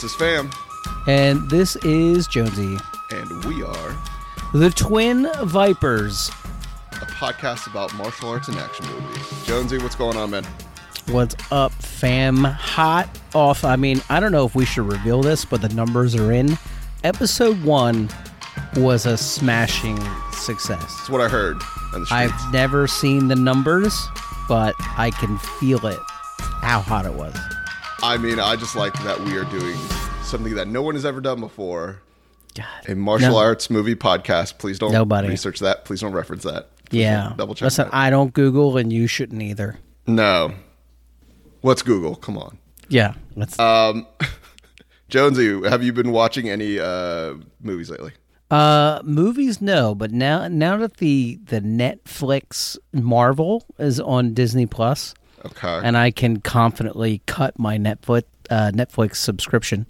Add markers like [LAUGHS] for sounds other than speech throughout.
This is Pham, And this is Jonesy. and we are The Twin Vipers. a podcast about martial arts and action movies. Jonesy, what's going on, man? What's up, fam? Hot off. I mean, I don't know if we should reveal this, but the numbers are in. Episode one was a smashing success. That's what I heard on the. I've never seen the numbers, but I can feel it. How hot it was. I mean, I just like that we are doing something that no one has ever done before. God. A martial No. arts movie podcast. Please don't Nobody. research that. Please don't reference that. Please Yeah. Double check. Listen, that. I don't Google, and you shouldn't either. no. What's Google? Come on. Yeah. Let's. Um, [LAUGHS] Jonesy, have you been watching any uh, movies lately? Uh, movies, no, but now now that the the Netflix Marvel is on Disney Plus, Okay. and I can confidently cut my Netflix uh, Netflix subscription.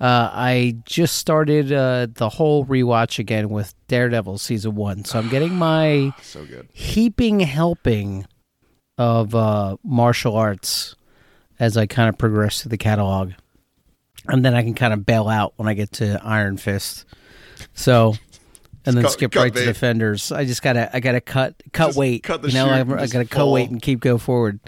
Uh, I just started uh, the whole rewatch again with Daredevil season one, so I'm [SIGHS] getting my so good. heaping helping of uh, martial arts as I kind of progress through the catalog, and then I can kind of bail out when I get to Iron Fist. So, and then Cut- skip cut right to bait. Defenders. I just gotta, I gotta cut, cut Just weight. cut the you know, I, I gotta cut weight and keep go forward.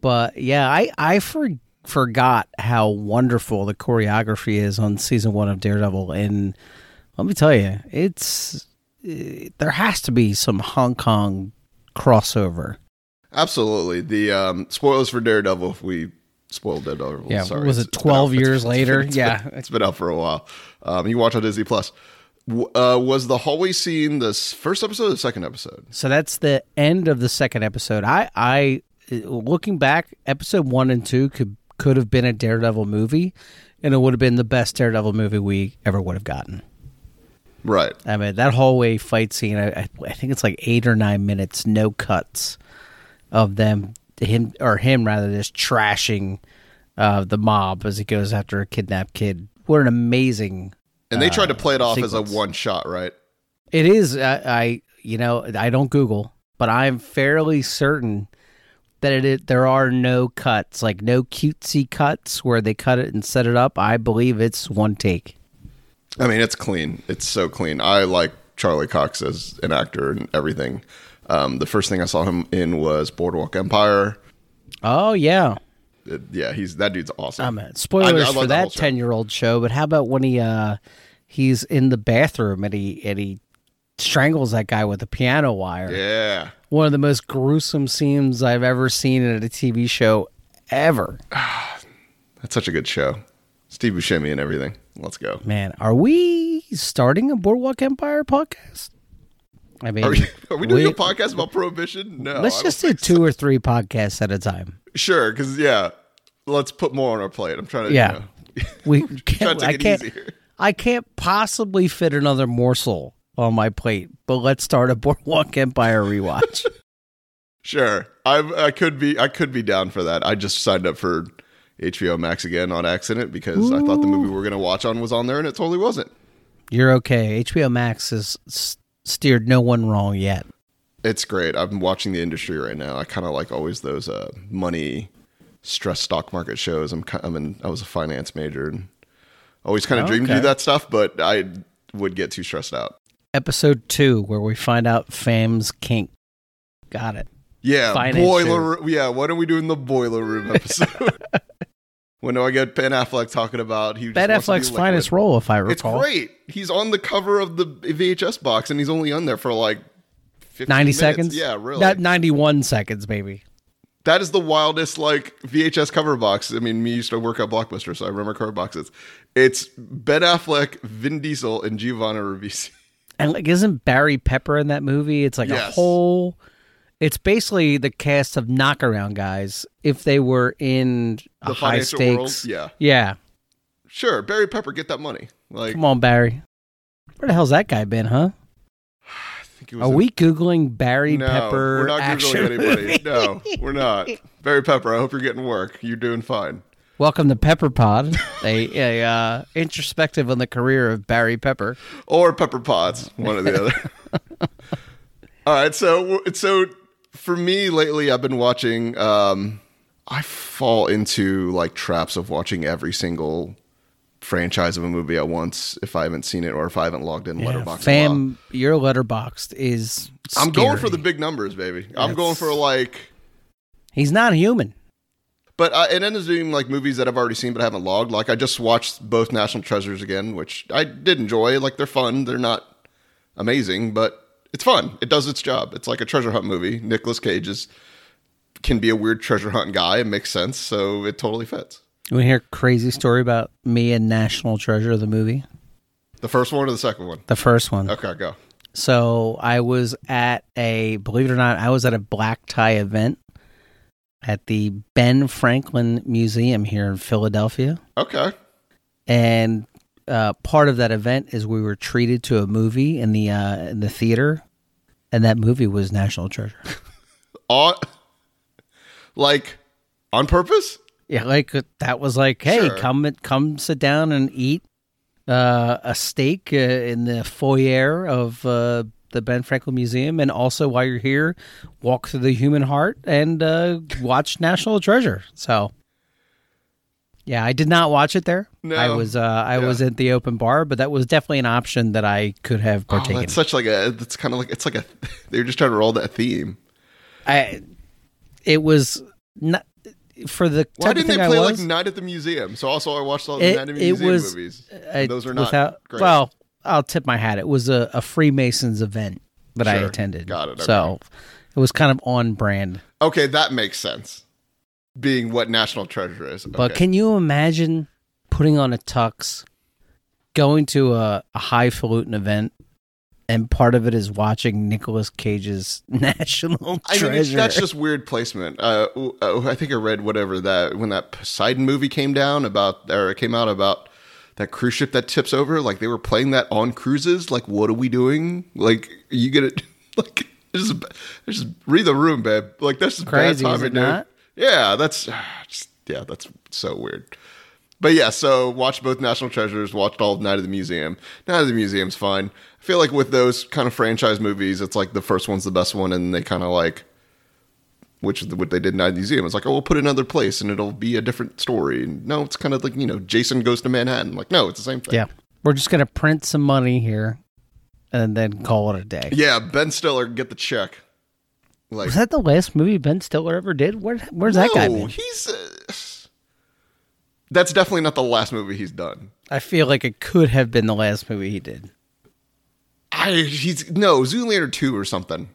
But yeah, I, I for, forgot how wonderful the choreography is on season one of Daredevil, and let me tell you, it's eh, there has to be some Hong Kong crossover. Absolutely. The um, spoilers for Daredevil. If we spoiled Daredevil, Yeah, sorry. was it it's been out- 12 it's- years [LAUGHS] it's- later? it's Yeah. been, it's been out for a while. Um, you watch on Disney Plus. Uh, was the hallway scene the first episode or the second episode? So that's the end of the second episode. I, I, looking back, episode one and two could could have been a Daredevil movie, and it would have been the best Daredevil movie we ever would have gotten. Right. I mean, that hallway fight scene. I, I, think it's like eight or nine minutes, no cuts of them, him or him rather, just trashing uh, the mob as he goes after a kidnapped kid. What an amazing And they tried to play it off as a Uh, one shot, right? It is. I, I you know I don't Google, but I'm fairly certain that it is, there are no cuts, like no cutesy cuts where they cut it and set it up. I believe it's one take. I mean, it's clean. It's so clean. I like Charlie Cox as an actor and everything. Um, the first thing I saw him in was Boardwalk Empire. Oh yeah. It- yeah, he's that dude's awesome. Mean, spoilers I- I for that ten year old show. But how about when he uh he's in the bathroom and he and he strangles that guy with a piano wire? yeah. One of the most gruesome scenes I've ever seen in a TV show ever. [SIGHS] That's such a good show. Steve Buscemi and everything. Let's go. Man, are we starting a Boardwalk Empire podcast? I mean, Are we, are we doing we- a podcast about prohibition? No. let's just do two or three podcasts at a time. Sure, because yeah, let's put more on our plate. I'm trying to. Yeah. You know, We [LAUGHS] can't. I it can't. easy here. I can't possibly fit another morsel on my plate. But let's start a [LAUGHS] Boardwalk Empire rewatch. [LAUGHS] Sure, I I could be I could be down for that. I just signed up for HBO Max again on accident because I thought the movie we were gonna watch on was on there and it totally wasn't. You're okay. HBO Max has steered no one wrong yet. It's great. I'm watching the industry right now. I kind of like always those uh, money stress stock market shows. I'm I'm in, I was a finance major and always kind of dreamed to do that stuff, but I would get too stressed out. Episode two, where we find out Pham's kink. Got it. Yeah, Finance boiler. Room, yeah, when are we doing the boiler room episode? [LAUGHS] when do I get Ben Affleck talking about he? just Ben Affleck's liquid? finest role, if I recall. It's great. He's on the cover of the VHS box, and he's only on there for like 15 90 minutes. seconds? Yeah, really. Not 91 seconds, maybe. that is the wildest like VHS cover box. I mean, me used to work at Blockbuster, so I remember cover boxes. It's Ben Affleck, Vin Diesel, and Giovanni Ribisi. And like, isn't Barry Pepper in that movie? It's like a whole. It's basically the cast of knockaround guys if they were in a The high financial world, stakes. yeah. yeah. Sure, Barry Pepper, get that money. Like, Come on, Barry. Where the hell's that guy been, huh? I think it was Are in- we googling Barry No, Pepper? we're not googling anybody. No, we're not. Barry Pepper, I hope you're getting work. You're doing fine. Welcome to Pepper Pod, a, a uh, introspective on the career of Barry Pepper. or pepper Pods, one or the other. [LAUGHS] All right, so so for me lately, I've been watching. Um, I fall into like traps of watching every single franchise of a movie at once if I haven't seen it or if I haven't logged in Yeah, Letterboxd. in a while. Pham, your Letterboxd is. I'm going for the big numbers, baby. I'm going for like, He's not human. But uh, it ends up being like movies that I've already seen but I haven't logged. Like I just watched both National Treasures again, which I did enjoy. Like they're fun. They're not amazing, but it's fun. It does its job. It's like a treasure hunt movie. Nicolas Cage is can be a weird treasure hunt guy. It makes sense, so it totally fits. You want to hear a crazy story about me and National Treasure, the movie? The first one or the second one? The first one. Okay, go. So I was at a, believe it or not, I was at a black tie event at the Ben Franklin Museum here in Philadelphia. Okay. And uh, part of that event is we were treated to a movie in the uh, in the theater, and that movie was National Treasure. [LAUGHS] On, like on purpose? Yeah, like that was like, hey, Sure. come come sit down and eat uh, a steak uh, in the foyer of uh, the Ben Franklin Museum, and also while you're here, walk through the human heart and uh, watch National Treasure. So, yeah, I did not watch it there. No. I was uh, I Yeah. was at the open bar, but that was definitely an option that I could have Oh, partaken. that's such like a. it's kind of like it's like a. [LAUGHS] They're just trying to roll that theme. I it was not for the Why didn't they play was. like Night at the Museum? So also I watched all the It- Night at the Museum was, movies. I- Those are not without, great. Well, I'll tip my hat. It was a, a Freemasons event that I attended. Got it, So it was kind of on brand. okay, that makes sense. Being what National Treasure is. But can you imagine putting on a tux, going to a, a highfalutin event, and part of it is watching Nicolas Cage's [LAUGHS] National I Treasure? mean, that's just weird placement. Uh, uh, I think I read whatever that when that Poseidon movie came down about or it came out about that cruise ship that tips over. Like they were playing that on cruises. Like, what are we doing? Like, you get it? [LAUGHS] Like, just, just read the room, babe. Like that's just Crazy, bad timing, dude. Yeah, that's [SIGHS] just yeah, that's so weird. But yeah, so watched both National Treasures, watched all of Night of the Museum. Night of the Museum's fine. I feel like with those kind of franchise movies, it's like the first one's the best one, and they kind of like, which is what they did in Night the Museum. It's like, oh, we'll put it in another place, and it'll be a different story. And no, it's kind of like you know, Jason goes to Manhattan. Like, no, it's the same thing. yeah. We're just gonna print some money here, and then call it a day. yeah. Ben Stiller, get the check. Like, Was that the last movie Ben Stiller ever did? Where Where's that guy no, been? he's. Uh, that's definitely not the last movie he's done. I feel like it could have been the last movie he did. I he's no Zoolander two or something.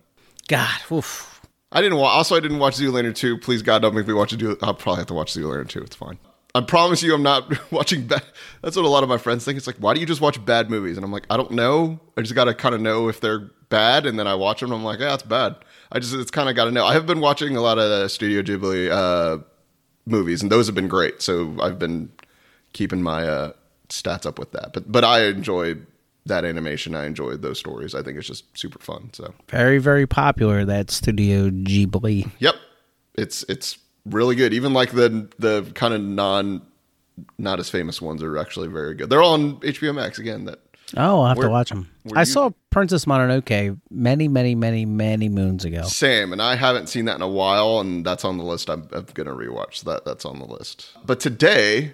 God, oof. I didn't watch. Also, I didn't watch Zoolander two. Please God, don't make me watch it. I'll probably have to watch Zoolander two. It's fine. I promise you, I'm not [LAUGHS] watching bad. That's what a lot of my friends think. It's like, why do you just watch bad movies? And I'm like, I don't know. I just got to kind of know if they're bad, and then I watch them. I'm like, yeah, it's bad. I just it's kind of got to know. I have been watching a lot of Studio Ghibli uh, movies, and those have been great. So I've been keeping my uh, stats up with that. But but I enjoy that animation. I enjoyed those stories. I think it's just super fun. So very very popular that Studio Ghibli. Yep, it's it's really good. Even like the the kind of non not as famous ones are actually very good. They're all on HBO Max again. That Oh, I'll have Where- to watch them. I you- saw Princess Mononoke many many many many moons ago. same, and I haven't seen that in a while, and that's on the list. I'm, I'm gonna rewatch so that. That's on the list. But today, I'm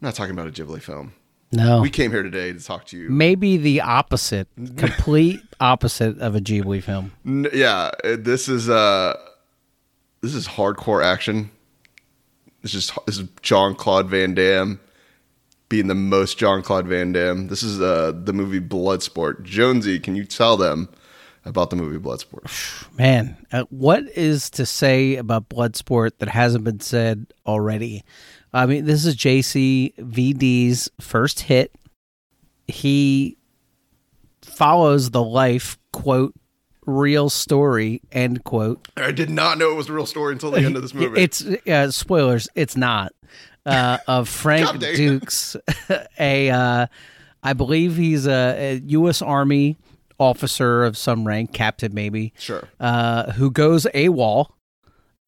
not talking about a Ghibli film. No, We came here today to talk to you. maybe the opposite, complete [LAUGHS] opposite of a Ghibli film. N- yeah, uh, this is uh, this is hardcore action. This is this is Jean Claude Van Damme being the most Jean Claude Van Damme. This is uh the movie Bloodsport. Jonesy, can you tell them about the movie Bloodsport? [SIGHS] Man, uh, what is to say about Bloodsport that hasn't been said already? I mean, this is JCVD's first hit. He follows the life quote real story end quote I did not know it was a real story until the end of this [LAUGHS] movie. It's uh, spoilers. It's not uh, of [LAUGHS] Frank God dang it. Dukes, [LAUGHS] a uh, I believe he's a, a U.S. Army officer of some rank, captain maybe, sure. uh, who goes AWOL.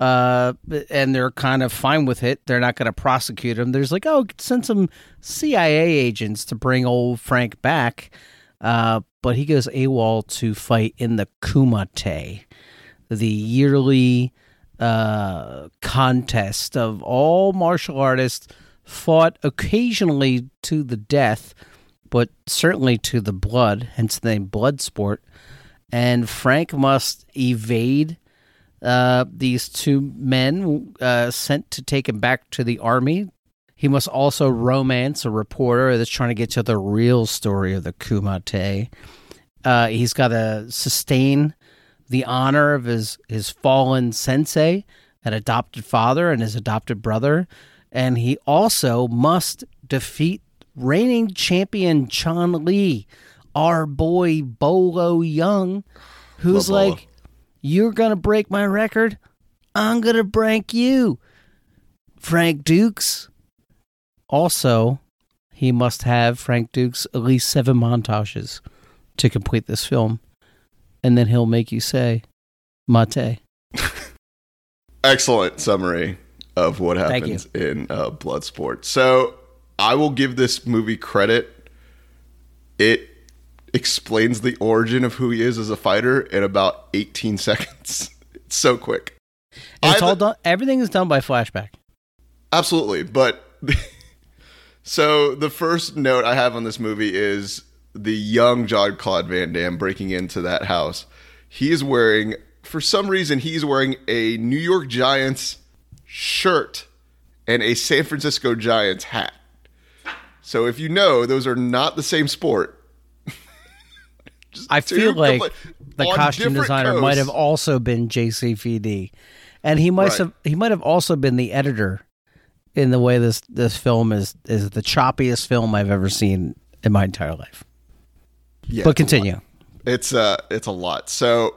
Uh, and they're kind of fine with it. They're not going to prosecute him. There's like, oh, send some CIA agents to bring old Frank back. Uh, but he goes AWOL to fight in the Kumite, the yearly uh, contest of all martial artists fought occasionally to the death, but certainly to the blood, hence the name blood sport. And Frank must evade uh, these two men uh, sent to take him back to the army. He must also romance a reporter that's trying to get to the real story of the Kumite. Uh, he's got to sustain the honor of his, his fallen sensei, an adopted father, and his adopted brother. And he also must defeat reigning champion Chun Li, our boy Bolo Yeung, who's Bolo. like, You're going to break my record? I'm going to break you. Frank Dukes. Also, he must have Frank Dukes at least seven montages to complete this film. And then he'll make you say, Mate. [LAUGHS] Excellent summary of what happens in uh, Bloodsport. So I will give this movie credit. It explains the origin of who he is as a fighter in about 18 seconds. [LAUGHS] It's so quick. It's I- all done. Everything is done by flashback. Absolutely. But [LAUGHS] so the first note I have on this movie is the young John Claude Van Damme breaking into that house. He is wearing, for some reason, he's wearing a New York Giants shirt and a San Francisco Giants hat. So if you know, those are not the same sport. I feel like the costume designer might have also been JCVD, and he might Right. have he might have also been the editor in the way this this film is is the choppiest film I've ever seen in my entire life. Yeah, but a continue. It's uh it's a lot. So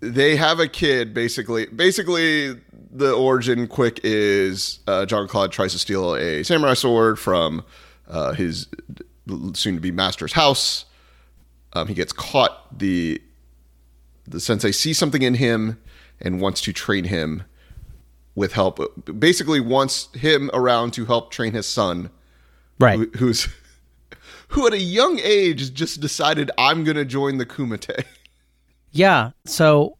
they have a kid basically basically the origin quick is uh, John Claude tries to steal a samurai sword from uh, his soon to be master's house. Um, he gets caught. The the sensei sees something in him and wants to train him with help. Basically, wants him around to help train his son Right. who, who's who at a young age just decided I'm going to join the Kumite. Yeah. So,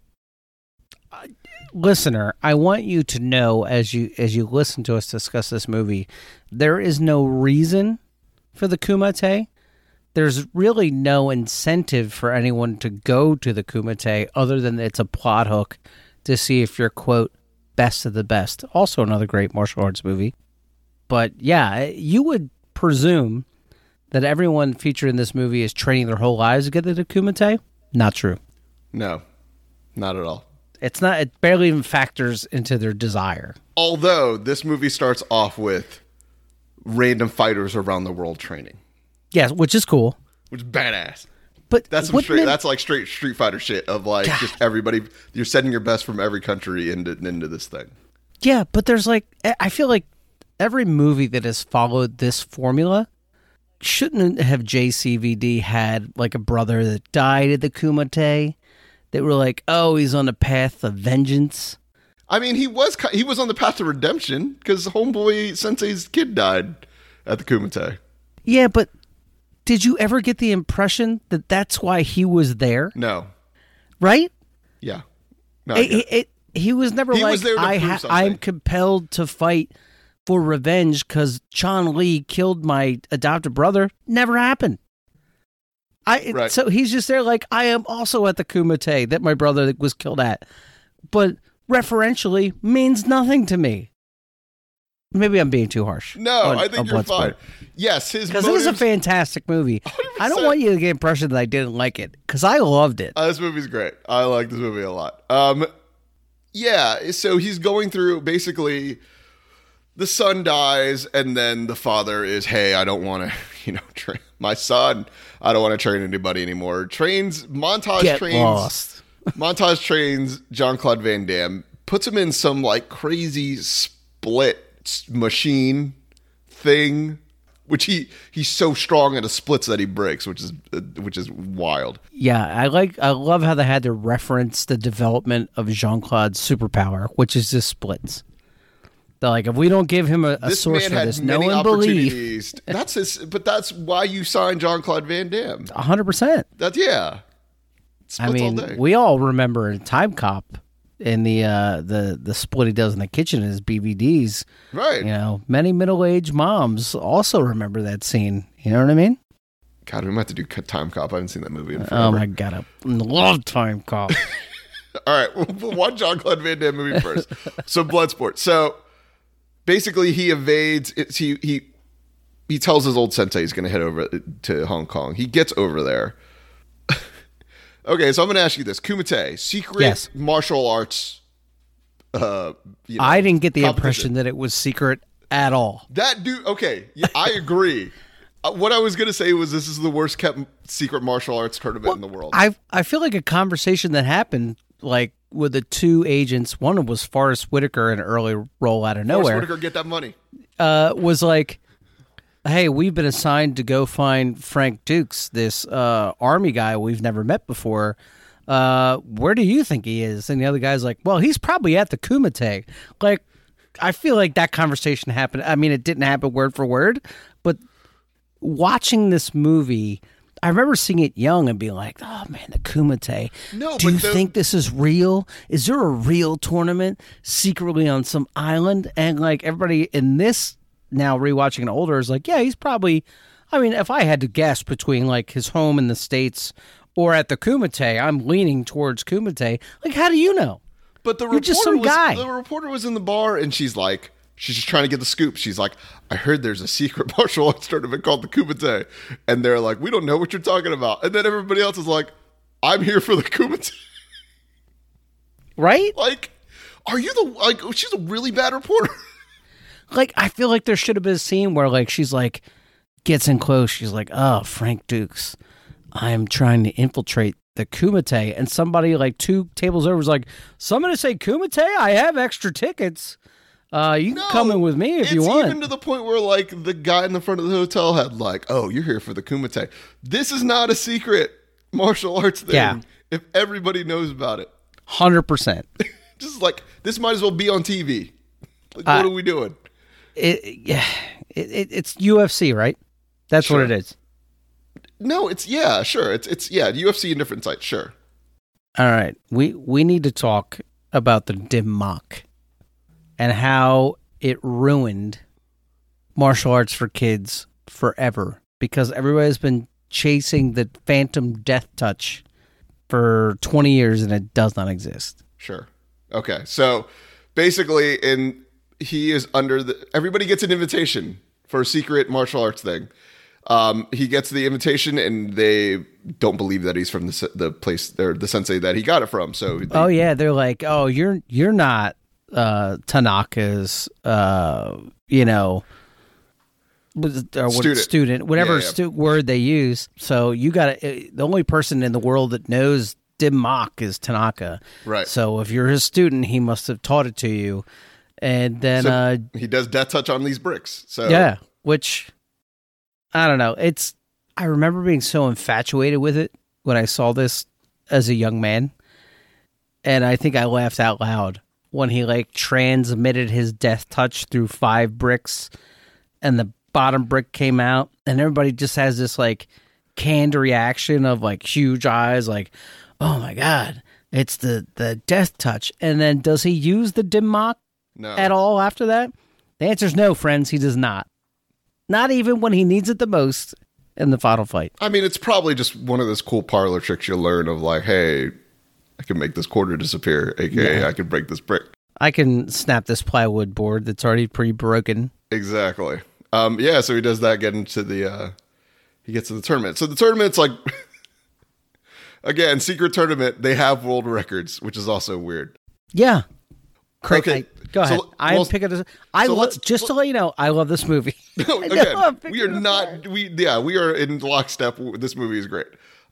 uh, listener, I want you to know as you as you listen to us discuss this movie, there is no reason for the Kumite. There's really no incentive for anyone to go to the Kumite other than it's a plot hook to see if you're quote best of the best. Also another great martial arts movie. But yeah, you would presume that everyone featured in this movie is training their whole lives to get to the Kumite. Not true. No, not at all. It's not. It barely even factors into their desire. Although this movie starts off with random fighters around the world training, Yes, which is cool. which is badass. But That's some straight, it, that's like straight Street Fighter shit of like God. just everybody. You're sending your best from every country into into this thing. yeah. But there's like I- feel like every movie that has followed this formula shouldn't have JCVD had like a brother that died at the Kumite. That were like, oh, he's on the path of vengeance. I mean, he was he was on the path to redemption because Homeboy Sensei's kid died at the Kumite. Yeah, but did you ever get the impression that that's why he was there? No, Right? yeah, no, it, it, it- he was never He like was I ha- something." I'm compelled to fight for revenge because Chun Lee killed my adopted brother. Never happened. I Right. so he's just there like I am also at the Kumite that my brother was killed at, but referentially means nothing to me. Maybe I'm being too harsh. No, on- I think you're fine. Yes, his Because it is a fantastic movie. [LAUGHS] I don't want you to get the impression that I didn't like it because I loved it. Uh, this movie's great. I like this movie a lot. Um, yeah, so he's going through basically the son dies, and then the father is, hey, I don't want to, [LAUGHS] you know, train my son. I don't want to train anybody anymore. Trains montage Get trains lost. [LAUGHS] montage trains John Claude Van Damme, puts him in some like crazy split machine thing, which he he's so strong at the splits that he breaks, which is uh, which is wild. Yeah, I like. I love how they had to reference the development of Jean Claude's superpower, which is just splits. They're like, if we don't give him a, a this source for this, no one believes. [LAUGHS] That's his, but that's why you signed John Claude Van Damme. hundred percent. That's yeah. I Splits all mean, day. we all remember in Time Cop in the uh, the the split he does in the kitchen is his BVDs. Right. You know, many middle aged moms also remember that scene. You know what I mean? God, we might have to do Time Cop. I haven't seen that movie in forever. Oh my god, I love Time Cop. [LAUGHS] All right, we'll, we'll watch John Claude Van Damme movie first. so Bloodsport. So basically, he evades. It's, he he he tells his old sensei he's going to head over to Hong Kong. He gets over there. Okay, so I'm going to ask you this: Kumite, secret Yes. martial arts. Uh, you know, I didn't get the impression that it was secret at all. That dude. Okay, yeah, I [LAUGHS] agree. uh, what I was going to say was this is the worst kept secret martial arts tournament in the world. I I feel like a conversation that happened like with the two agents. One of them was Forest Whitaker, in an early role out of Forest nowhere. Whitaker, get that money. uh, was like, "Hey, we've been assigned to go find Frank Dukes, this uh, army guy we've never met before. Uh, where do you think he is?" And the other guy's like, "Well, he's probably at the Kumite." Like, I feel like that conversation happened. I mean, it didn't happen word for word, but watching this movie. I remember seeing it young and being like, "Oh man, the Kumite! No, do you the- think this is real? Is there a real tournament secretly on some island?" And like everybody in this now rewatching it older is like, "Yeah, he's probably." I mean, if I had to guess between like his home in the states or at the Kumite, I'm leaning towards Kumite. Like, how do you know? But the You're reporter was, guy. The reporter was in the bar, and she's like, she's just trying to get the scoop. She's like, I heard there's a secret [LAUGHS] martial arts tournament called the Kumite, and they're like, we don't know what you're talking about. And then everybody else is like, I'm here for the Kumite. Right? like, are you the like? She's a really bad reporter. [LAUGHS] like I feel like there should have been a scene where like she's like gets in close. She's like, "Oh, Frank Dukes, I'm trying to infiltrate the Kumite," and somebody like two tables over is like, "Somebody say Kumite? I have extra tickets. Uh, you can come in with me if you want." even to the point where like the guy in the front of the hotel had like, oh, you're here for the Kumite. This is not a secret martial arts thing. Yeah. If everybody knows about it, Hundred percent. [LAUGHS] just like this might as well be on TV. Like, Uh, what are we doing? It yeah, it, it, it's UFC, right? That's what it is. No, it's yeah, sure. It's it's yeah, UFC and different sites, sure. All right, we we need to talk about the dim mak and how it ruined martial arts for kids forever because everybody's been chasing the phantom death touch for 20 years and it does not exist. Sure. Okay. So basically in he is under the everybody gets an invitation for a secret martial arts thing. Um, he gets the invitation and they don't believe that he's from the the place or the sensei that he got it from. So they, Oh yeah, they're like, "Oh, you're you're not uh Tanaka's uh, you know, or what, Student. student. whatever Yeah, yeah. stu- word they use. So you got to the only person in the world that knows dim mak is Tanaka. Right. So if you're his student, he must have taught it to you. And then So uh he does death touch on these bricks. So yeah, which I don't know. It's I remember being so infatuated with it when I saw this as a young man. And I think I laughed out loud when he like transmitted his death touch through five bricks and the bottom brick came out and everybody just has this like canned reaction of like huge eyes like oh my god it's the the death touch and then does he use the dim mak no. at all after that? The answer is no, friends. He does not. Not even when he needs it the most in the final fight. I mean, it's probably just one of those cool parlor tricks you learn of like, hey, I can make this quarter disappear, aka Yeah. I can break this brick. I can snap this plywood board that's already pretty broken. Exactly. Um, yeah, so he does that, get into the uh he gets to the tournament. So the tournament's like [LAUGHS] again, secret tournament, they have world records, which is also weird. Yeah. Craig, Okay, I- go so ahead. l- I well, am picking. A, I so let's- just to let you know. I love this movie. [LAUGHS] No, [LAUGHS] again, we are not we yeah, we are in lockstep. This movie is great.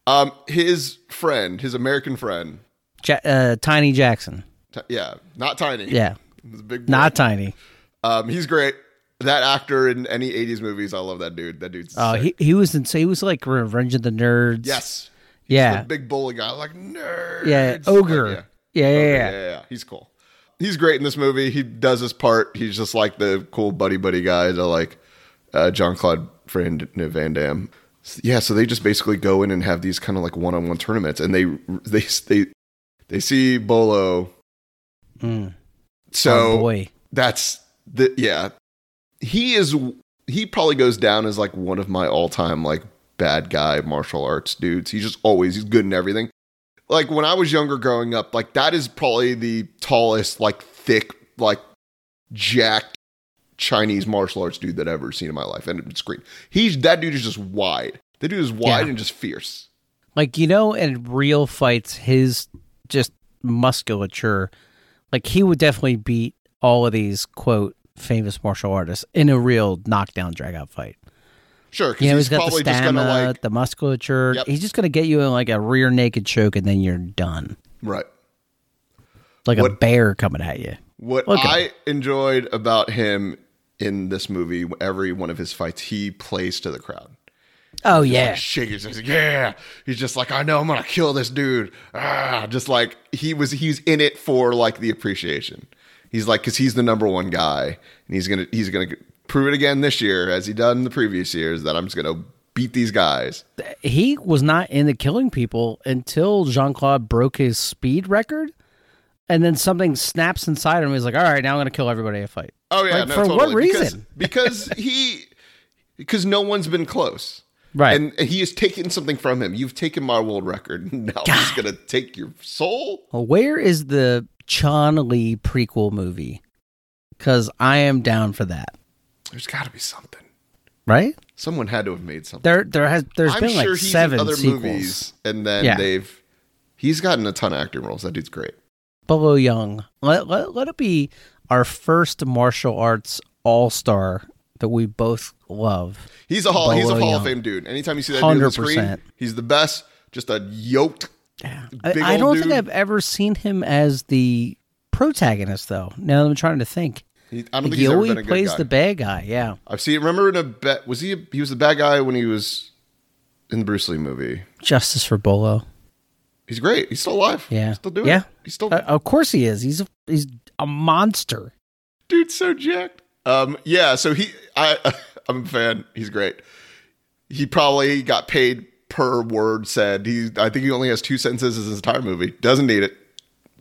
Um his friend, his American friend, Ja- uh, Tiny Jackson. t- yeah, not tiny. Yeah, He's big boy. not tiny. um he's great. That actor in any 80s movies, I love that dude. That dude's Oh, sick. he he was in. So he was like Revenge of the Nerds. yes. Yeah. The big bully guy, like nerds. Yeah, Like, ogre. Yeah, yeah, Okay, yeah. yeah, yeah. He's cool. He's great in this movie. He does his part. He's just like the cool buddy buddy guy to like uh, John Claude Van Van Damme. Yeah, so they just basically go in and have these kind of like one on one tournaments, and they [LAUGHS] they they they see Bolo Mm. So Oh, boy. that's the yeah. He is he probably goes down as like one of my all-time like bad guy martial arts dudes. He's just always he's good in everything. Like when I was younger growing up, like that is probably the tallest, like thick, like jacked Chinese martial arts dude that I've ever seen in my life. And it's great. He's that dude is just wide. That dude is wide Yeah. and just fierce. Like you know, in real fights, his just musculature, like he would definitely beat all of these quote famous martial artists in a real knockdown drag out fight. Sure, because You know, he's he's got the probably just stamina, gonna like the musculature. Yep. He's just gonna get you in like a rear naked choke, and then you're done, right. like a bear coming at you. What Look I enjoyed about him in this movie, every one of his fights, he plays to the crowd. Oh He's yeah, like shaking his he's like, yeah. He's just like, I know I'm gonna kill this dude. Ah, just like he was, he's in it for like the appreciation. He's like, because he's the number one guy, and he's gonna, he's gonna prove it again this year, as he done in the previous years, that I'm just gonna beat these guys. he was not into killing people until Jean Claude broke his speed record, and then something snaps inside him. He's like, "All right, now I'm gonna kill everybody I fight." Oh yeah, Like, no, for what totally. Because- reason? [LAUGHS] Because, he, because no one's been close. Right. And he has taken something from him. You've taken my world record. [LAUGHS] Now he's going to take your soul. Well, where is the Chun Li prequel movie? Because I am down for that. There's got to be something. Right? Someone had to have made something. There, there has, there's I'm been sure like he's seven in other sequels. movies, and then Yeah. they've. He's gotten a ton of acting roles. That dude's great. Bolo Yeung. Let, let, let it be our first martial arts all star that we both love. He's a hall. He's a Bolo Hall of Fame dude. Anytime you see that dude on the screen, he's the best. Just a yoked. I, Big I old don't dude. think I've ever seen him as the protagonist, though. Now I'm trying to think. He, I don't think he he's ever been a plays guy. the bad guy. Yeah. I've seen. Remember in a bet? Was he? A, he was the bad guy when he was in the Bruce Lee movie. Justice for Bolo. He's great. He's still alive. Yeah. He's still doing Yeah. it. He's still Uh, of course he is. He's a, he's a monster. dude's so jacked. Um, yeah, so he, I, [LAUGHS] I'm a fan. He's great. He probably got paid per word said. He, I think he only has two sentences in his entire movie. Doesn't need it.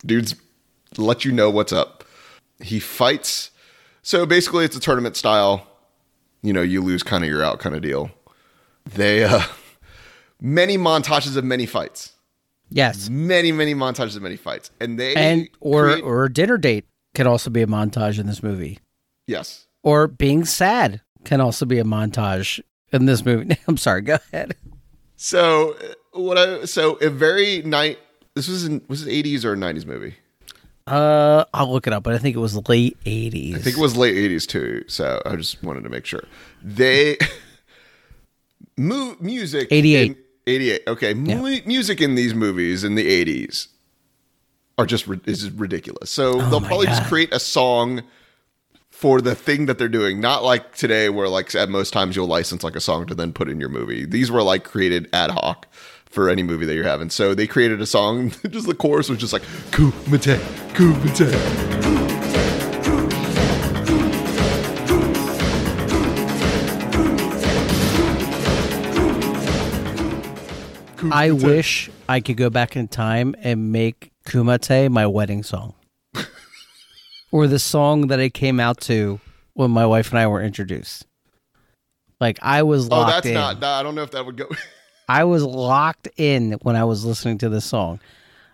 Dude's let you know what's up. He fights. So basically, it's a tournament style. You know, you lose, kind of you're out, kind of deal. They, uh, [LAUGHS] many montages of many fights. Yes. Many, many montages of many fights, and they And or create- or a dinner date can also be a montage in this movie. yes, Or being sad can also be a montage in this movie. [LAUGHS] I'm sorry. Go ahead. So uh, what I so a very night. This was in was it eighties or nineties movie? Uh, I'll look it up, but I think it was late 80s. I think it was late eighties too. So I just wanted to make sure they [LAUGHS] mu- music '88. 88 Okay, mu- music in these movies in the eighties are just is just ridiculous. So they'll Oh my probably just create a song. For the thing that they're doing, not like today, where like at most times you'll license like a song to then put in your movie. These were like created ad hoc for any movie that you're having. So they created a song. [LAUGHS] just the chorus was just like Kumite, Kumite. I wish I could go back in time and make Kumite my wedding song. [LAUGHS] or the song that I came out to when my wife and I were introduced. Like I was oh, locked Oh, that's in. not. I don't know if that would go. [LAUGHS] I was locked in when I was listening to this song.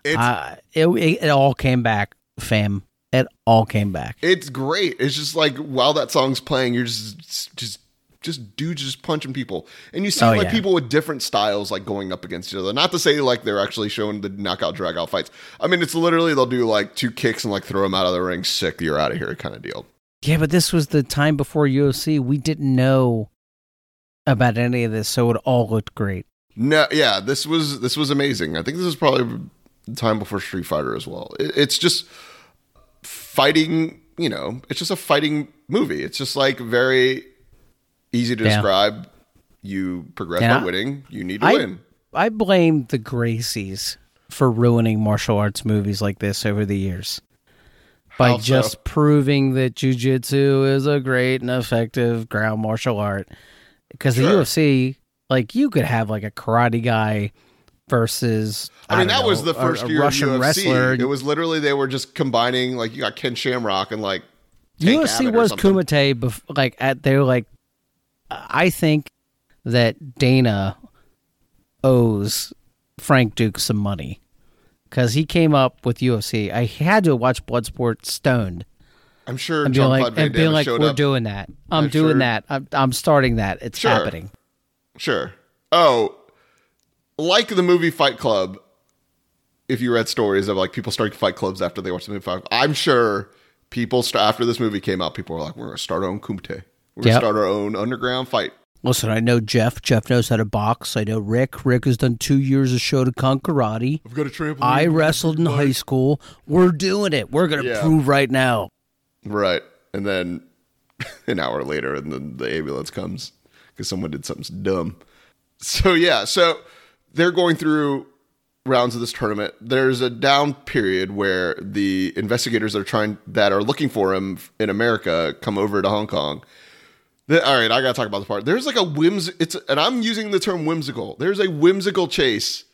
It's Uh, it, it it all came back, fam. It all came back. it's great. It's just like while that song's playing, you're just just just dudes just punching people, and you see Oh, like yeah. people with different styles like going up against each other. Not to say like they're actually showing the knockout drag out fights. I mean, it's literally they'll do like two kicks and like throw them out of the ring. Sick, you're out of here, kind of deal. Yeah, but this was the time before UFC. We didn't know about any of this, so it all looked great. No, yeah, this was this was amazing. I think this is probably time before Street Fighter as well. It, it's just fighting. You know, it's just a fighting movie. It's just like very easy to Yeah. describe. You progress And by I- winning. You need to I win. I blame the Gracies for ruining martial arts movies like this over the years. By How so? just proving that jujitsu is a great and effective ground martial art. Because Sure. the UFC, like you could have like a karate guy versus I mean, don't that was the first a year Russian of UFC. wrestler. It was literally they were just combining like you got Ken Shamrock and like Tank UFC Abbott was. Kumite, bef- like at they were like, I think that Dana owes Frank Duke some money because he came up with UFC. I had to watch Bloodsport stoned I'm sure and John being like, and being like, we're up. doing that. I'm, I'm doing sure- that. I'm, I'm starting that. It's Sure. happening. Sure. Oh, like the movie Fight Club. If you read stories of like people starting fight clubs after they watched the movie Fight, Club, I'm sure people st- after this movie came out, people were like, "We're gonna start our own kumite. We're gonna Yep. start our own underground fight." Listen, I know Jeff. Jeff knows how to box. I know Rick. Rick has done two years of Shotokan karate. I've got a trampoline. I wrestled in high school. We're doing it. We're gonna Yeah. prove right now. Right. And then [LAUGHS] an hour later, and then the ambulance comes because someone did something dumb. So, yeah. So they're going through rounds of this tournament. There's a down period where the investigators that are trying, that are looking for him in America come over to Hong Kong. All right, I got to talk about the part. There's like a whims, it's, and I'm using the term whimsical. There's a whimsical chase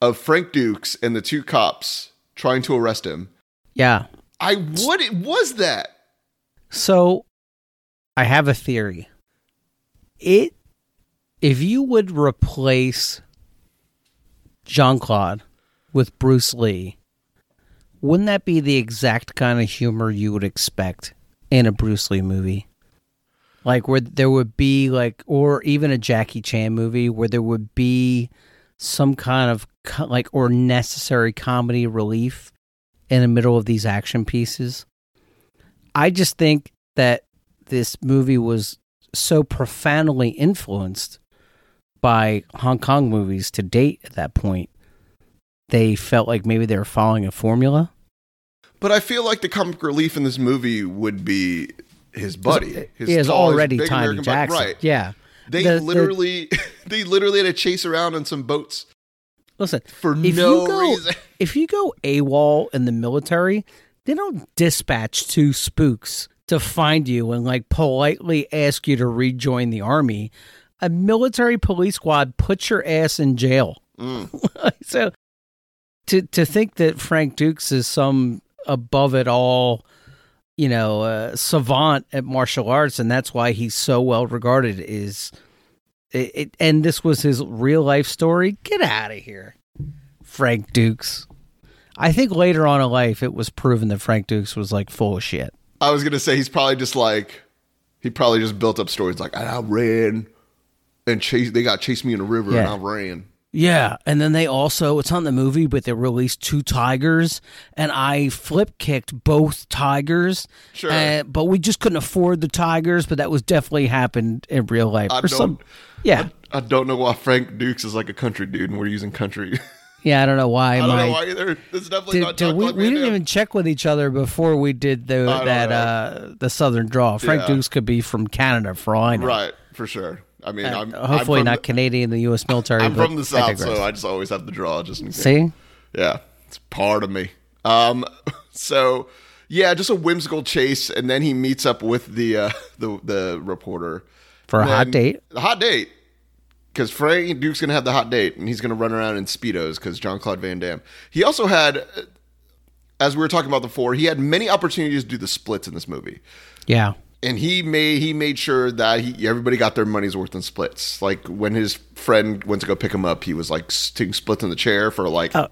of Frank Dukes and the two cops trying to arrest him. Yeah. I, what it was that? So I have a theory. It if you would replace Jean Claude with Bruce Lee, wouldn't that be the exact kind of humor you would expect in a Bruce Lee movie? Like where there would be like or even a Jackie Chan movie where there would be some kind of co- like or necessary comedy relief in the middle of these action pieces. I just think that this movie was so profoundly influenced by Hong Kong movies to date at that point. They felt like maybe they were following a formula. But I feel like the comic relief in this movie would be his buddy. His He is tall, already Tommy American buddy. Jackson. Right. Yeah. They The- the- literally [LAUGHS] they literally had to chase around on some boats Listen, for if no you go reason. [LAUGHS] if you go AWOL in the military, they don't dispatch two spooks to find you and like politely ask you to rejoin the army. A military police squad puts your ass in jail. Mm. [LAUGHS] so to to think that Frank Dukes is some above it all, you know, uh, savant at martial arts, and that's why he's so well regarded is it, it. And this was his real life story. Get out of here, Frank Dukes. I think later on in life, it was proven that Frank Dukes was like full of shit. I was gonna say he's probably just like he probably just built up stories like I ran and chased they got chased me in the river and I ran. Yeah, and then they also it's on the movie, but they released two tigers, and I flip kicked both tigers. Sure. uh, but we just couldn't afford the tigers, but that was definitely happened in real life. I or some, yeah, I don't know why Frank Dukes is like a country dude and we're using country. [LAUGHS] yeah. I don't know why. I don't my, know why either. It's definitely did- not did we, Claude we didn't even check with each other before we did the that uh the Southern Draw. Frank Yeah. Dukes could be from Canada for all I know. Right, for sure. I mean, Uh, I'm hopefully I'm not the- Canadian, the U.S. military. I'm from the south, digress. so I just always have to draw just in case. see. Yeah, it's part of me. Um, [LAUGHS] so yeah, just a whimsical chase, and then he meets up with the uh, [LAUGHS] the the reporter For a hot date? A hot date, because Frank Duke's gonna have the hot date, and he's gonna run around in speedos because John Claude Van Damme. He also had, uh, as we were talking about before, he had many opportunities to do the splits in this movie. Yeah. and he made he made sure that he everybody got their money's worth in splits. Like when his friend went to go pick him up, he was like taking splits in the chair for like Oh,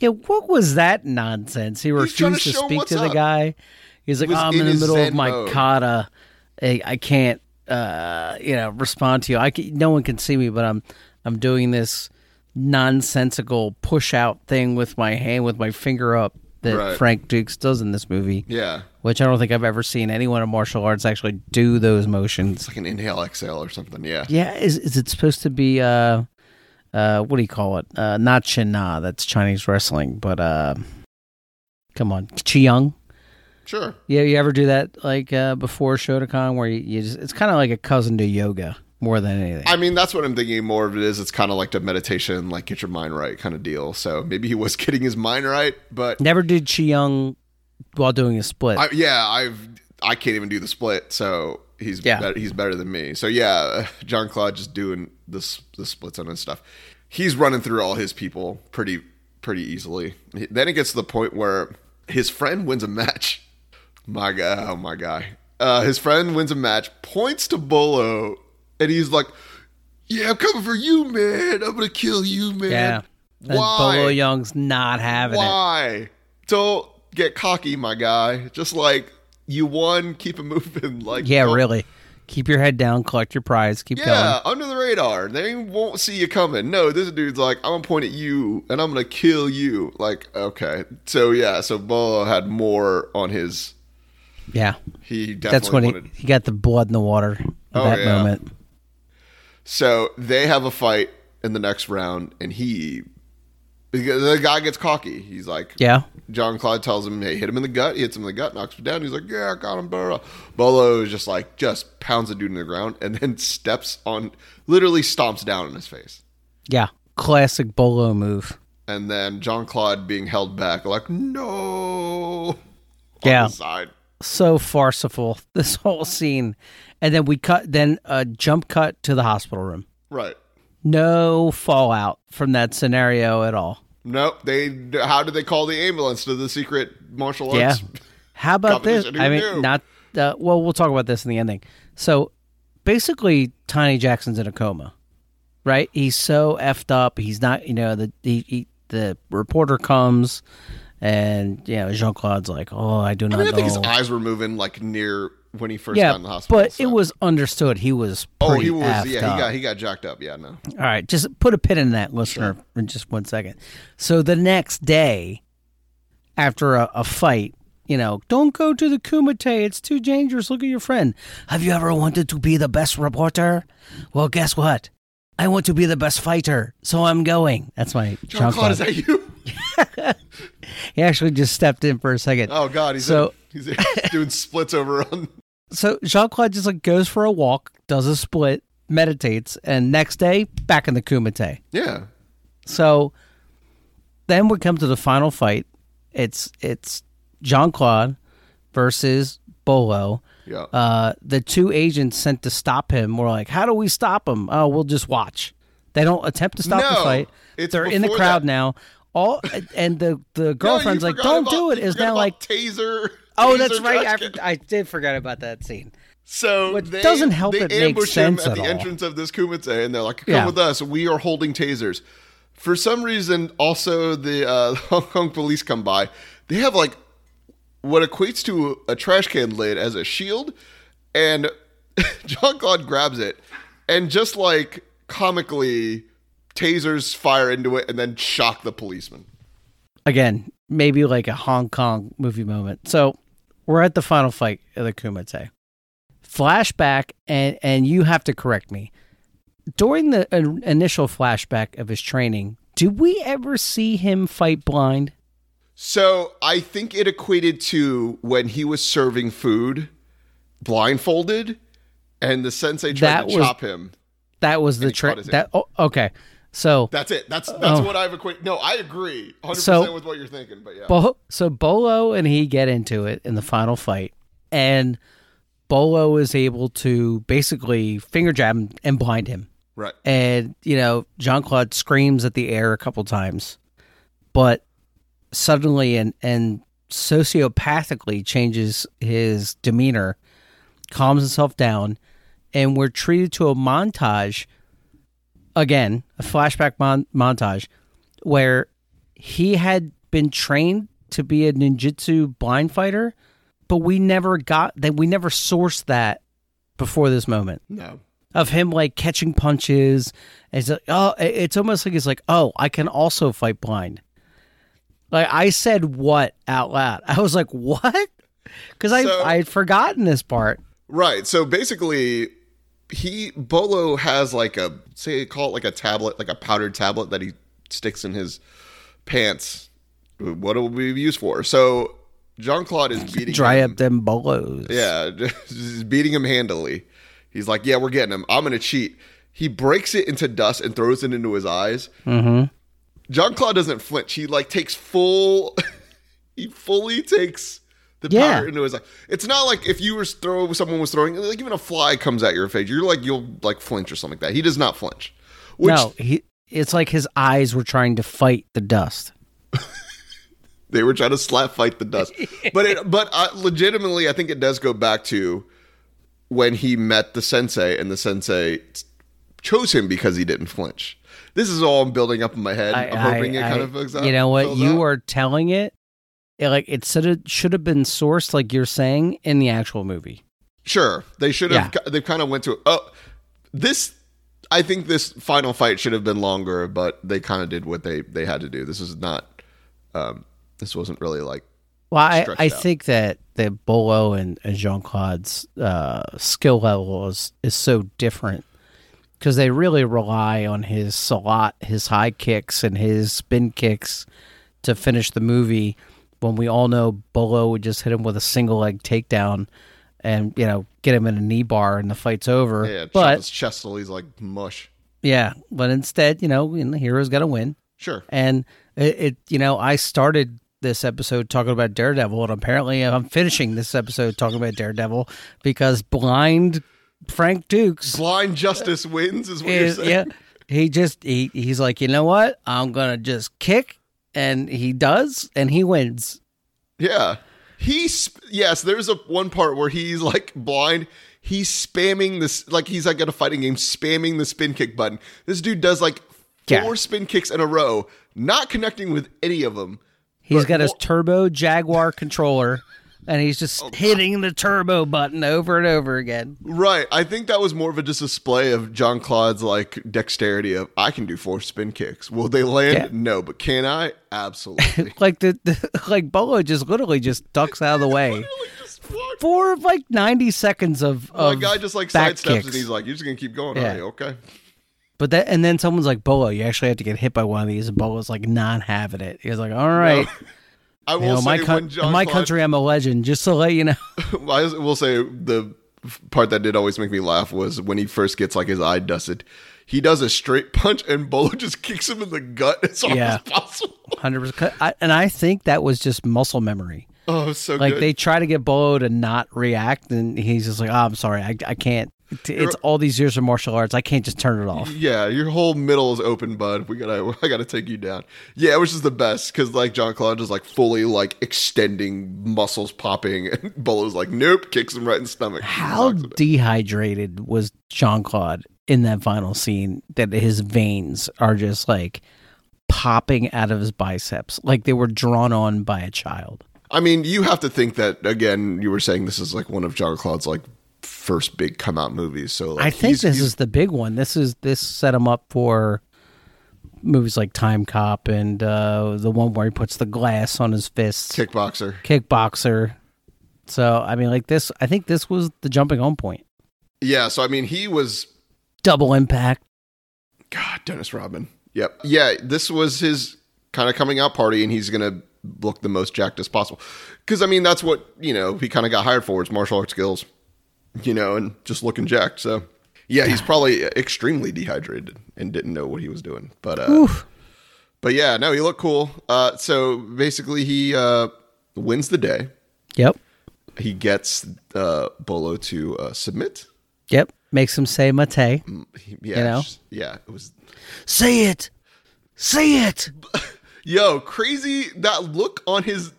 yeah, what was that nonsense? He trying to refused to, speak to the guy. He's like, "Oh, I'm in in the middle of my mode. kata. I, I can't, uh, you know, respond to you. I can, no one can see me, but I'm I'm doing this nonsensical push out thing with my hand with my finger up that Right. Frank Dukes does in this movie, yeah, which I don't think I've ever seen anyone in martial arts actually do those motions. it's like an inhale exhale or something. Yeah, Yeah, is is it supposed to be uh uh what do you call it? Uh not Chin Na, that's Chinese wrestling, but uh come on, Qigong. Sure. Yeah, you ever do that like uh before Shotokan where you, you just it's kind of like a cousin to yoga more than anything. I mean, that's what I'm thinking. More of it is. It's kind of like the meditation, like get your mind right kind of deal. So maybe he was [LAUGHS] getting his mind right, but Never did Qigong while doing a split. I, yeah, I've I can't even do the split, so he's Yeah. better, he's better than me. So yeah, [LAUGHS] John Claude just doing this the splits on his stuff. he's running through all his people pretty pretty easily. Then it gets to the point where his friend wins a match. My guy, oh my guy. Uh, his friend wins a match, points to Bolo, and he's like, "Yeah, I'm coming for you, man. I'm gonna kill you, man." Yeah. And Why? Bolo Yeung's not having it. Why? Don't get cocky, my guy. Just like you won, keep it moving. [LAUGHS] Like Yeah, don't- really. Keep your head down, collect your prize, keep Yeah, going. under the radar. They won't see you coming. No, this dude's like, I'm gonna point at you and I'm gonna kill you. Like, okay. So yeah, so Bolo had more on his Yeah. he definitely That's when he, wanted he got the blood in the water at Oh, that yeah. moment. So they have a fight in the next round and he the guy gets cocky. He's like Yeah. Jean Claude tells him, "Hey, hit him in the gut." He hits him in the gut, knocks him down. He's like, "Yeah, I got him." Blah, blah. Bolo is just like just pounds the dude in the ground and then [LAUGHS] steps on, literally stomps down in his face. Yeah. Classic Bolo move. And then Jean Claude being held back, like no, on Yeah. the side. So farcical, [LAUGHS] this whole scene. And then we cut, then a jump cut to the hospital room. Right. No fallout from that scenario at all. Nope. They. How did they call the ambulance to the secret martial arts Yeah. How about this? I mean, knew? not. Uh, well, we'll talk about this in the ending. So, basically, Tiny Jackson's in a coma, right? He's so effed up. He's not. You know, the he, he, the reporter comes, and you know Jean Claude's like, "Oh, I do I not mean, I know." think his eyes were moving like near when he first yeah, got in the hospital. but so- it was understood he was. Oh, he was. Yeah, up. he got he got jacked up. Yeah, no. All right, just put a pin in that, listener, in just one second. So the next day, after a, a fight, you know, don't go to the Kumite. It's too dangerous. Look at your friend. Have you ever wanted to be the best reporter? Well, guess what? I want to be the best fighter, so I'm going. That's my Jean Claude, is that you? He actually just stepped in for a second. Oh God, he's So- in- he's [LAUGHS] doing splits over on. [LAUGHS] So Jean Claude just like goes for a walk, does a split, meditates, and next day back in the Kumite. Yeah, So then we come to the final fight. It's it's Jean Claude versus Bolo. yeah. Uh, the two agents sent to stop him were like, "How do we stop him? Oh, we'll just watch." They don't attempt to stop the fight. it's They're in the crowd that. now. All and the the [LAUGHS] girlfriend's No, like, "Don't do it." Is now like, taser. [LAUGHS] "Oh, taser that's right." I. I did forget about that scene. So Which they, doesn't help they it ambush sense him at at the all. entrance of this kumite, and they're like, "Come Yeah. with us. We are holding tasers." For some reason, also the uh, [LAUGHS] Hong Kong police come by. They have like what equates to a trash can lid as a shield, and Jean Claude grabs it, and just like comically, tasers fire into it and then shock the policeman. Again, maybe like a Hong Kong movie moment. So we're at the final fight of the Kumite. Flashback, and and you have to correct me. During the uh, initial flashback of his training, did we ever see him fight blind? So I think it equated to when he was serving food blindfolded, and the sensei tried That to was- chop him. That was the trick. That oh, okay. So That's it. That's that's Oh. what I've equated. No, I agree, hundred So- percent with what you're thinking. But yeah, Bo- so Bolo and he get into it in the final fight, and Bolo is able to basically finger jab him and blind him. right. and you know Jean Claude screams at the air a couple times, but suddenly and and sociopathically changes his demeanor, calms himself down, and we're treated to a montage. Again, a flashback mon- montage where he had been trained to be a ninjutsu blind fighter, but we never got that. We never sourced that before this moment No, of him like catching punches. It's like, oh, it's almost like he's like, oh, I can also fight blind. Like I said, what out loud? [LAUGHS] I was like, what? Because I So- I had forgotten this part. right. So basically, he Bolo has like a say call it like a tablet, like a powdered tablet that he sticks in his pants. What it will be used for? So Jean Claude is beating Dry him. up them bolos. Yeah, [LAUGHS] just beating him handily. He's like, "Yeah, we're getting him. I'm gonna cheat." He breaks it into dust and throws it into his eyes. Mm-hmm. Jean Claude doesn't flinch. He like takes full. [LAUGHS] he fully takes the Yeah. powder into his eye. It's not like if you were throw someone was throwing like even a fly comes at your face, you're like you'll like flinch or something like that. He does not flinch. Which no, he it's like his eyes were trying to fight the dust. [LAUGHS] They were trying to slap fight the dust, [LAUGHS] but it, but uh, legitimately, I think it does go back to when he met the sensei, and the sensei chose him because he didn't flinch. This is all I'm building up in my head. I, am hoping I, it kind I, of You know what? You out. are telling it, it like it should have should have been sourced like you're saying in the actual movie. Sure, they should have. Yeah. They kind of went to oh, this. I think this final fight should have been longer, but they kind of did what they they had to do. This is not. Um, this wasn't really like. Well, I, I think that that Bolo and, and Jean Claude's uh, skill level is, is so different because they really rely on his salot, his high kicks, and his spin kicks to finish the movie. When we all know Bolo would just hit him with a single leg takedown and you know get him in a knee bar and the fight's over. Yeah, but his chest till he's like mush. Yeah, but instead, you know, the hero's got to win. Sure. And it, it, you know, I started this episode talking about Daredevil, and apparently I'm finishing this episode talking about Daredevil because blind Frank Dux, blind justice wins, is what is, you're saying. Yeah, he just he he's like, you know what? I'm gonna just kick, and he does, and he wins. Yeah, he's yes. There's a one part where he's like blind. He's spamming this like he's like at a fighting game, spamming the spin kick button. This dude does like four yeah. spin kicks in a row, not connecting with any of them. He's got his turbo Jaguar controller and he's just oh, hitting the turbo button over and over again. Right. I think that was more of a just display of Jean Claude's like dexterity of I can do four spin kicks. Will they land? Yeah. No, but can I? Absolutely. [LAUGHS] like the, the, like Bolo just literally just ducks out of the [LAUGHS] way. For like ninety seconds of, of a guy just like sidesteps and he's like, "You're just gonna keep going, yeah. Okay." But that, and then someone's like, Bolo, you actually have to get hit by one of these. And Bolo's like, not having it. He's like, all right. No. [LAUGHS] I will you know, say, my, in my country, I'm a legend. Just to let you know. [LAUGHS] [LAUGHS] I will say the part that did always make me laugh was when he first gets like his eye dusted. He does a straight punch, and Bolo [LAUGHS] just kicks him in the gut as hard yeah. as possible. Hundred percent. And I think that was just muscle memory. Oh, so like good. they try to get Bolo to not react, and he's just like, "Oh, I'm sorry, I, I can't it's all these years of martial arts. I can't just turn it off. Yeah, your whole middle is open, bud. We gotta, [LAUGHS] I gotta take you down. Yeah, which is the best because like Jean Claude is like fully like extending muscles popping, [LAUGHS] and Bolo's like, nope, kicks him right in the stomach. How dehydrated was Jean Claude in that final scene that his veins are just like popping out of his biceps, like they were drawn on by a child. I mean, you have to think that again. You were saying this is like one of Jean Claude's like first big come out movies. So like, I think this is the big one. This is this set him up for movies like Time Cop and uh, the one where he puts the glass on his fists. Kickboxer. Kickboxer. So I mean, like this. I think this was the jumping on point. Yeah. So I mean, he was double impact. God, Dennis Rodman. Yep. Yeah. This was his kind of coming out party, and he's gonna look the most jacked as possible. Because I mean, that's what you know he kind of got hired for. His martial arts skills you know, and just looking jacked. So, yeah, he's probably extremely dehydrated and didn't know what he was doing. But, uh, but yeah, no, he looked cool. Uh, so basically, he uh, wins the day. Yep. He gets uh, Bolo to uh, submit. Yep. Makes him say Mate. Mm, yeah. You know? Yeah. It was. Say it. Say it. [LAUGHS] Yo, crazy that look on his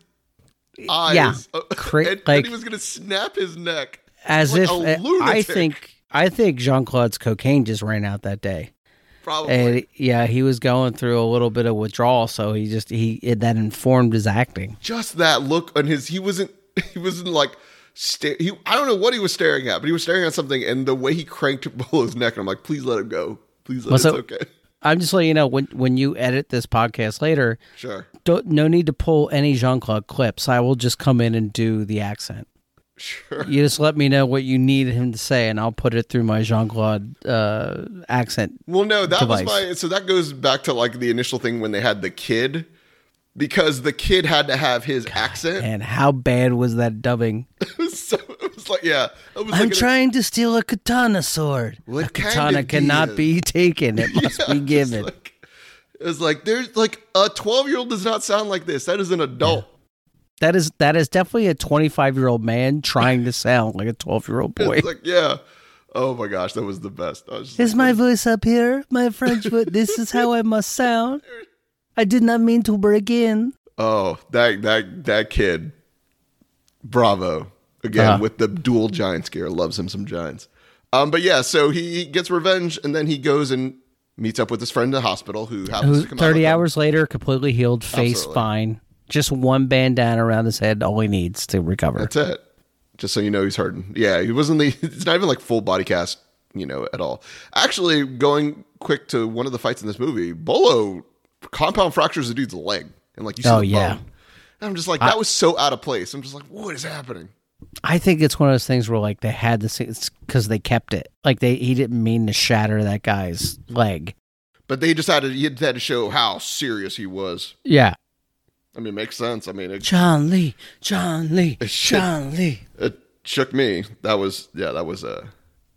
eyes. Yeah. [LAUGHS] Cra- and, like, and he was going to snap his neck as like if uh, I think I think Jean Claude's cocaine just ran out that day. Probably. And yeah, he was going through a little bit of withdrawal, so he just he it, that informed his acting. Just that look on his he wasn't [LAUGHS] he wasn't like sta- he I don't know what he was staring at, but he was staring at something and the way he cranked [LAUGHS] Bolo's neck and I'm like, "Please let him go. Please let well, so, okay." I'm just letting you know when when you edit this podcast later. Sure. no need to pull any Jean Claude clips. I will just come in and do the accent. Sure. You just let me know what you need him to say, and I'll put it through my Jean Claude uh, accent. Well, no, that device. was my. So that goes back to like the initial thing when they had the kid, because the kid had to have his God, accent. And how bad was that dubbing? [LAUGHS] it, was so, it was like, yeah. Was I'm like trying to steal a katana sword. What a katana cannot be taken; it [LAUGHS] must yeah, be given. Like, it was like there's like a 12 year old does not sound like this. That is an adult. Yeah. That is that is definitely a 25 year old man trying to sound like a 12 year old boy. It's like yeah, Oh my gosh, that was the best. Was Is like, my voice up here? My French voice. [LAUGHS] This is how I must sound. I did not mean to break in. oh, that that that kid. Bravo. Again, Uh-huh. with the dual giant scare. Loves him some giants. Um, but yeah, so he gets revenge and then he goes and meets up with his friend in the hospital who happens Who, to come out 30 with him. hours later, completely healed, face Absolutely. fine. Just one bandana around his head, all he needs to recover. That's it. Just so you know he's hurting. Yeah, he wasn't the [LAUGHS] it's not even like full body cast, you know, at all. Actually, going quick to one of the fights in this movie, Bolo compound fractures the dude's leg. And like you see Oh, the yeah. bone. And I'm just like, that was so out of place. I'm just like, what is happening? I think it's one of those things where like they had this because they kept it. Like they he didn't mean to shatter that guy's leg. But they decided he had to show how serious he was. Yeah. I mean, it makes sense. I mean, it, John Lee, John Lee, shit. John Lee. it shook me. That was yeah, that was uh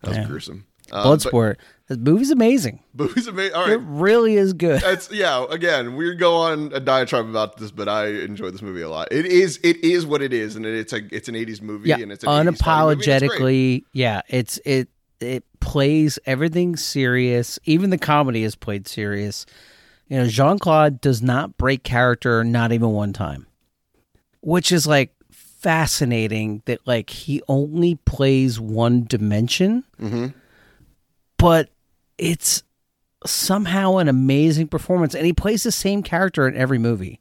that was Yeah. gruesome. Uh, Bloodsport. The movie's amazing. [LAUGHS] He's amazing. All It really is good. It's yeah. Again, we go on a diatribe about this, but I enjoy this movie a lot. It is it is what it is, and it's a it's an '80s movie, Yeah, and it's an 80s movie, and it's unapologetically. Yeah, it's it it plays everything serious. Even the comedy is played serious. You know, Jean Claude does not break character, not even one time, which is like fascinating. That like he only plays one dimension, Mhm. but it's somehow an amazing performance, and he plays the same character in every movie.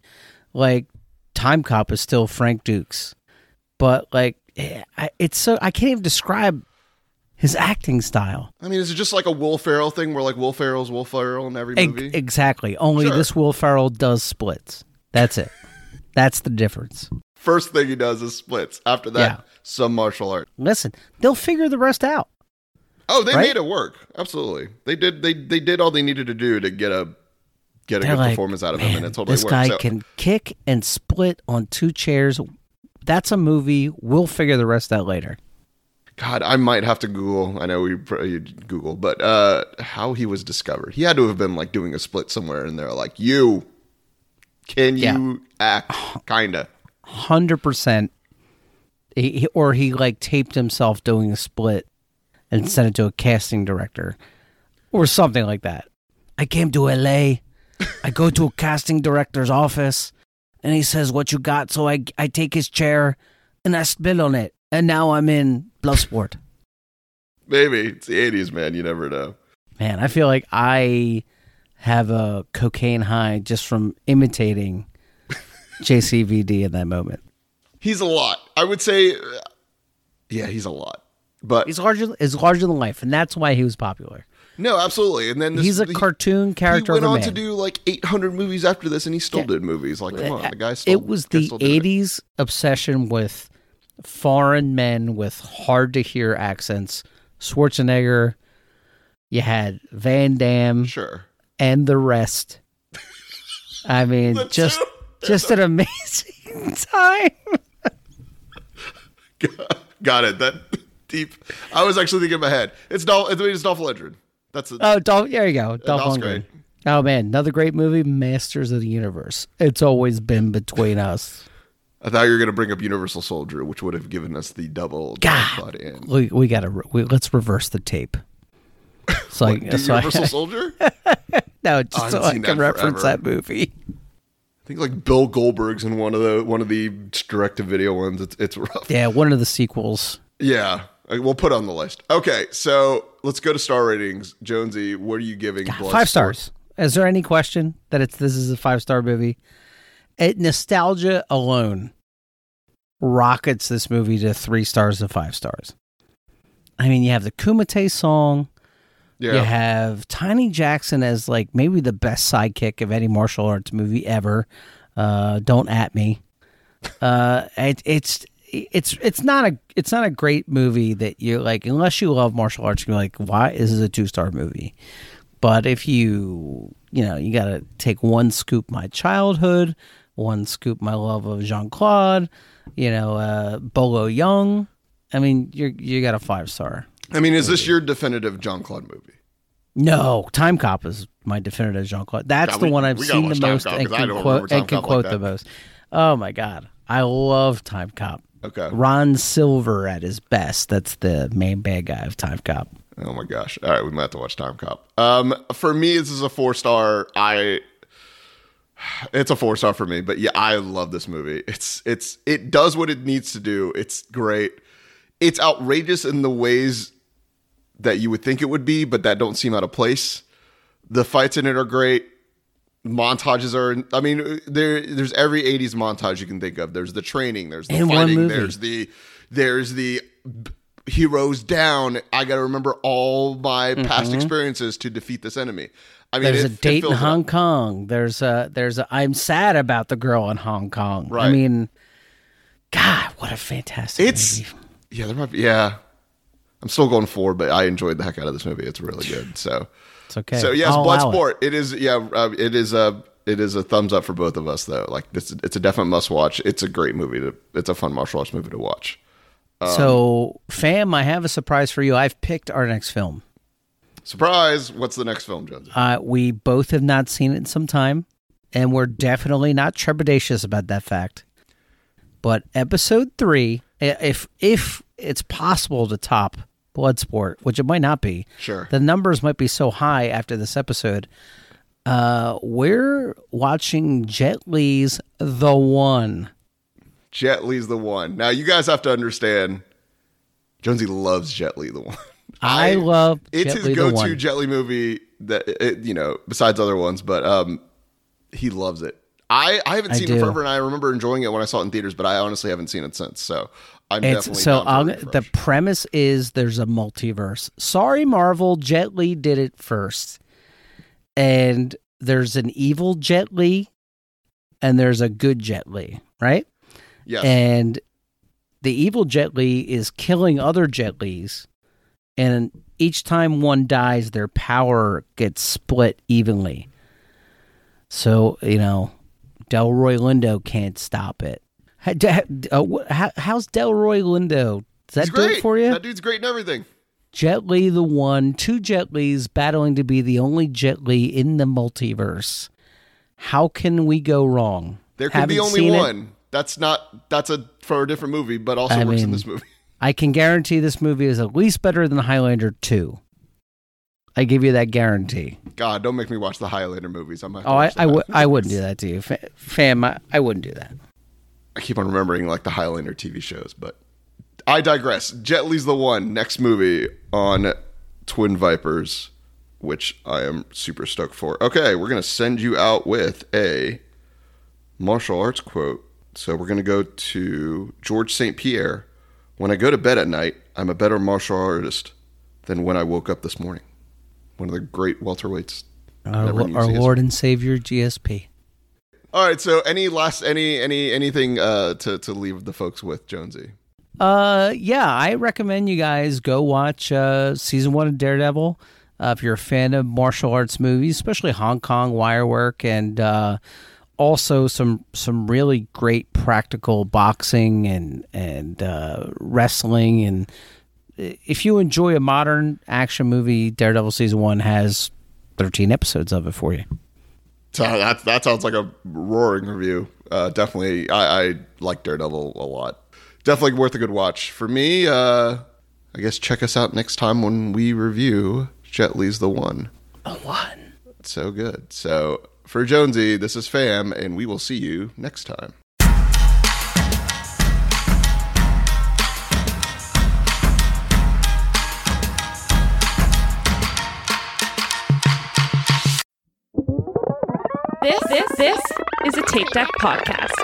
Like Time Cop is still Frank Dux, but like eh, it's so I can't even describe his acting style. I mean, is it just like a Will Ferrell thing, where like Will Ferrell's Will Ferrell in every movie? exactly. Only Sure. this Will Ferrell does splits. That's it. [LAUGHS] That's the difference. First thing he does is splits. After that, Yeah. some martial art. Listen, they'll figure the rest out. Oh, they Right? made it work. Absolutely, they did. They they did all they needed to do to get a get a They're good like, performance out of him, and it totally this worked. guy So- can kick and split on two chairs. That's a movie. We'll figure the rest out later. God, I might have to Google. I know we you Google, but uh, how he was discovered. He had to have been like doing a split somewhere, and they're like, "You, can you act?" Kinda. hundred percent. Or he like taped himself doing a split and sent it to a casting director or something like that. I came to LA. I go to a casting director's office and he says, "What you got?" So I I take his chair and I spit on it, and now I'm in Bloodsport. Maybe it's the '80s, man. You never know. Man, I feel like I have a cocaine high just from imitating [LAUGHS] JCVD in that moment. He's a lot. I would say, uh, yeah, he's a lot. But He's larger is larger than life, and that's why he was popular. no, absolutely. And then this, He's a he- cartoon character He went on man. to do like 800 movies after this, and he still Yeah. did movies. Like, come on, the guy still. it was the still 80s obsession with foreign men with hard to hear accents. Schwarzenegger, you had Van Damme Sure. and the rest. I mean, The just two. just an amazing [LAUGHS] time. [LAUGHS] Got it. That deep. I was actually thinking in my head. It's Dolph. It's, it's Dolph Lundgren. That's it. Oh, Dolph, there you go. Dolph Lundgren. great. Oh man, another great movie, Masters of the Universe. It's always been between us. I thought you were going to bring up Universal Soldier, which would have given us the double God. We we gotta re- let's reverse the tape. [LAUGHS] So I, Do so I- Universal [LAUGHS] Soldier? no, I just so haven't I can that reference forever. that movie. I think like Bill Goldberg's in one of the one of the direct to video ones. It's it's rough. Yeah, one of the sequels. Yeah, we'll put on the list. Okay, so let's go to star ratings. Jonesy, what are you giving? Bloodsport? Five stars. Is there any question that it's this is a five star movie? It, nostalgia alone rockets this movie to three stars to five stars. I mean, you have the Kumite song. Yeah, You have Tiny Jackson as like maybe the best sidekick of any martial arts movie ever. Uh, don't at me. Uh, it, it's it's it's not a it's not a great movie that you like unless you love martial arts. You're like, why is this a two star movie? But if you you know you got to take one scoop my childhood, one scoop my love of Jean Claude, you know, uh, Bolo Yeung. I mean, you you got a five star. I mean, is this your definitive Jean Claude movie? No, Time Cop is my definitive Jean Claude. That's the we- one I've seen the most Cop, and can quote and can Cop like quote the most. Oh my god, I love Time Cop. Okay, Ron Silver at his best. That's the main bad guy of Time Cop. Oh my gosh! All right, we might have to watch Time Cop. Um, for me, this is a four star. I, it's a four star for me. But yeah, I love this movie. It's it's it does what it needs to do. It's great. It's outrageous in the ways that you would think it would be, but that don't seem out of place. The fights in it are great. Montages are. I mean, there there's every '80s montage you can think of. There's the training. There's the In fighting. There's the there's the heroes down. I got to remember all my past experiences to defeat this enemy. I mean, Mm-hmm. There's it- a date in it up. Hong Kong. There's a there's a I'm sad about the girl in Hong Kong. Right. I mean, God, what a fantastic It's movie. yeah, there might be yeah. I'm still going four, but I enjoyed the heck out of this movie. It's really good. [SIGHS] So It's okay. so yes, I'll allow it. Bloodsport. It is yeah. Uh, it is a it is a thumbs up for both of us though. Like it's it's a definite must watch. It's a great movie to. It's a fun martial arts movie to watch. Um, So, Pham, I have a surprise for you. I've picked our next film. Surprise! What's the next film, Jonesy? Uh, we both have not seen it in some time, and we're definitely not trepidatious about that fact. But episode three, if if it's possible to top Bloodsport, which it might not be, Sure. the numbers might be so high after this episode. Uh, we're watching Jet Li's The One. Jet Li's the one. Now you guys have to understand. Jonesy loves Jet Li the one. [LAUGHS] I, love it's Jet his Li go-to. Jet Li movie that it, you know besides other ones, but um, he loves it. I, I haven't I seen it forever, and I remember enjoying it when I saw it in theaters, but I honestly haven't seen it since. So I'm It's definitely so down for a I'll, the premise is there's a multiverse. Sorry, Marvel. Jet Li did it first, and there's an evil Jet Li, and there's a good Jet Li, right? Yes, And the evil Jet Li is killing other Jet Lis, and each time one dies, their power gets split evenly. So you know, Delroy Lindo can't stop it. Uh, how's Delroy Lindo? Does that He's do great it for you? That dude's great in everything. Jet Li the one, two Jet Lis battling to be the only Jet Li in the multiverse. How can we go wrong? There can be Haven't only one. it. That's not. That's a for a different movie, but also I works in this movie. [LAUGHS] I can guarantee this movie is at least better than Highlander 2. I give you that guarantee. God, don't make me watch the Highlander movies. I'm. Oh, I, I, w- I [LAUGHS] wouldn't do that to you. Fa- Pham, I, I wouldn't do that. I keep on remembering like the Highlander TV shows, but I digress. Jet Li's the one. Next movie on Twin Vipers, which I am super stoked for. Okay, we're gonna send you out with a martial arts quote. So we're gonna go to George St. Pierre. When I go to bed at night, I'm a better martial artist than when I woke up this morning. One of the great welterweights. Our, Never Lo- knew our Lord and Savior, GSP. All right. So any last any any anything uh, to to leave the folks with Jonesy? Uh, yeah, I recommend you guys go watch uh, season one of Daredevil. Uh, if you're a fan of martial arts movies, especially Hong Kong wire work, and uh, also some some really great practical boxing and and uh, wrestling. And if you enjoy a modern action movie, Daredevil season one has 13 episodes of it for you. So that that sounds like a roaring review. Uh, definitely, I, I like Daredevil a lot. Definitely worth a good watch for me. Uh, I guess check us out next time when we review Jet Li's the One. A one. It's so good. So for Jonesy, this is Pham, and we will see you next time. This this this is a Tape Deck podcast.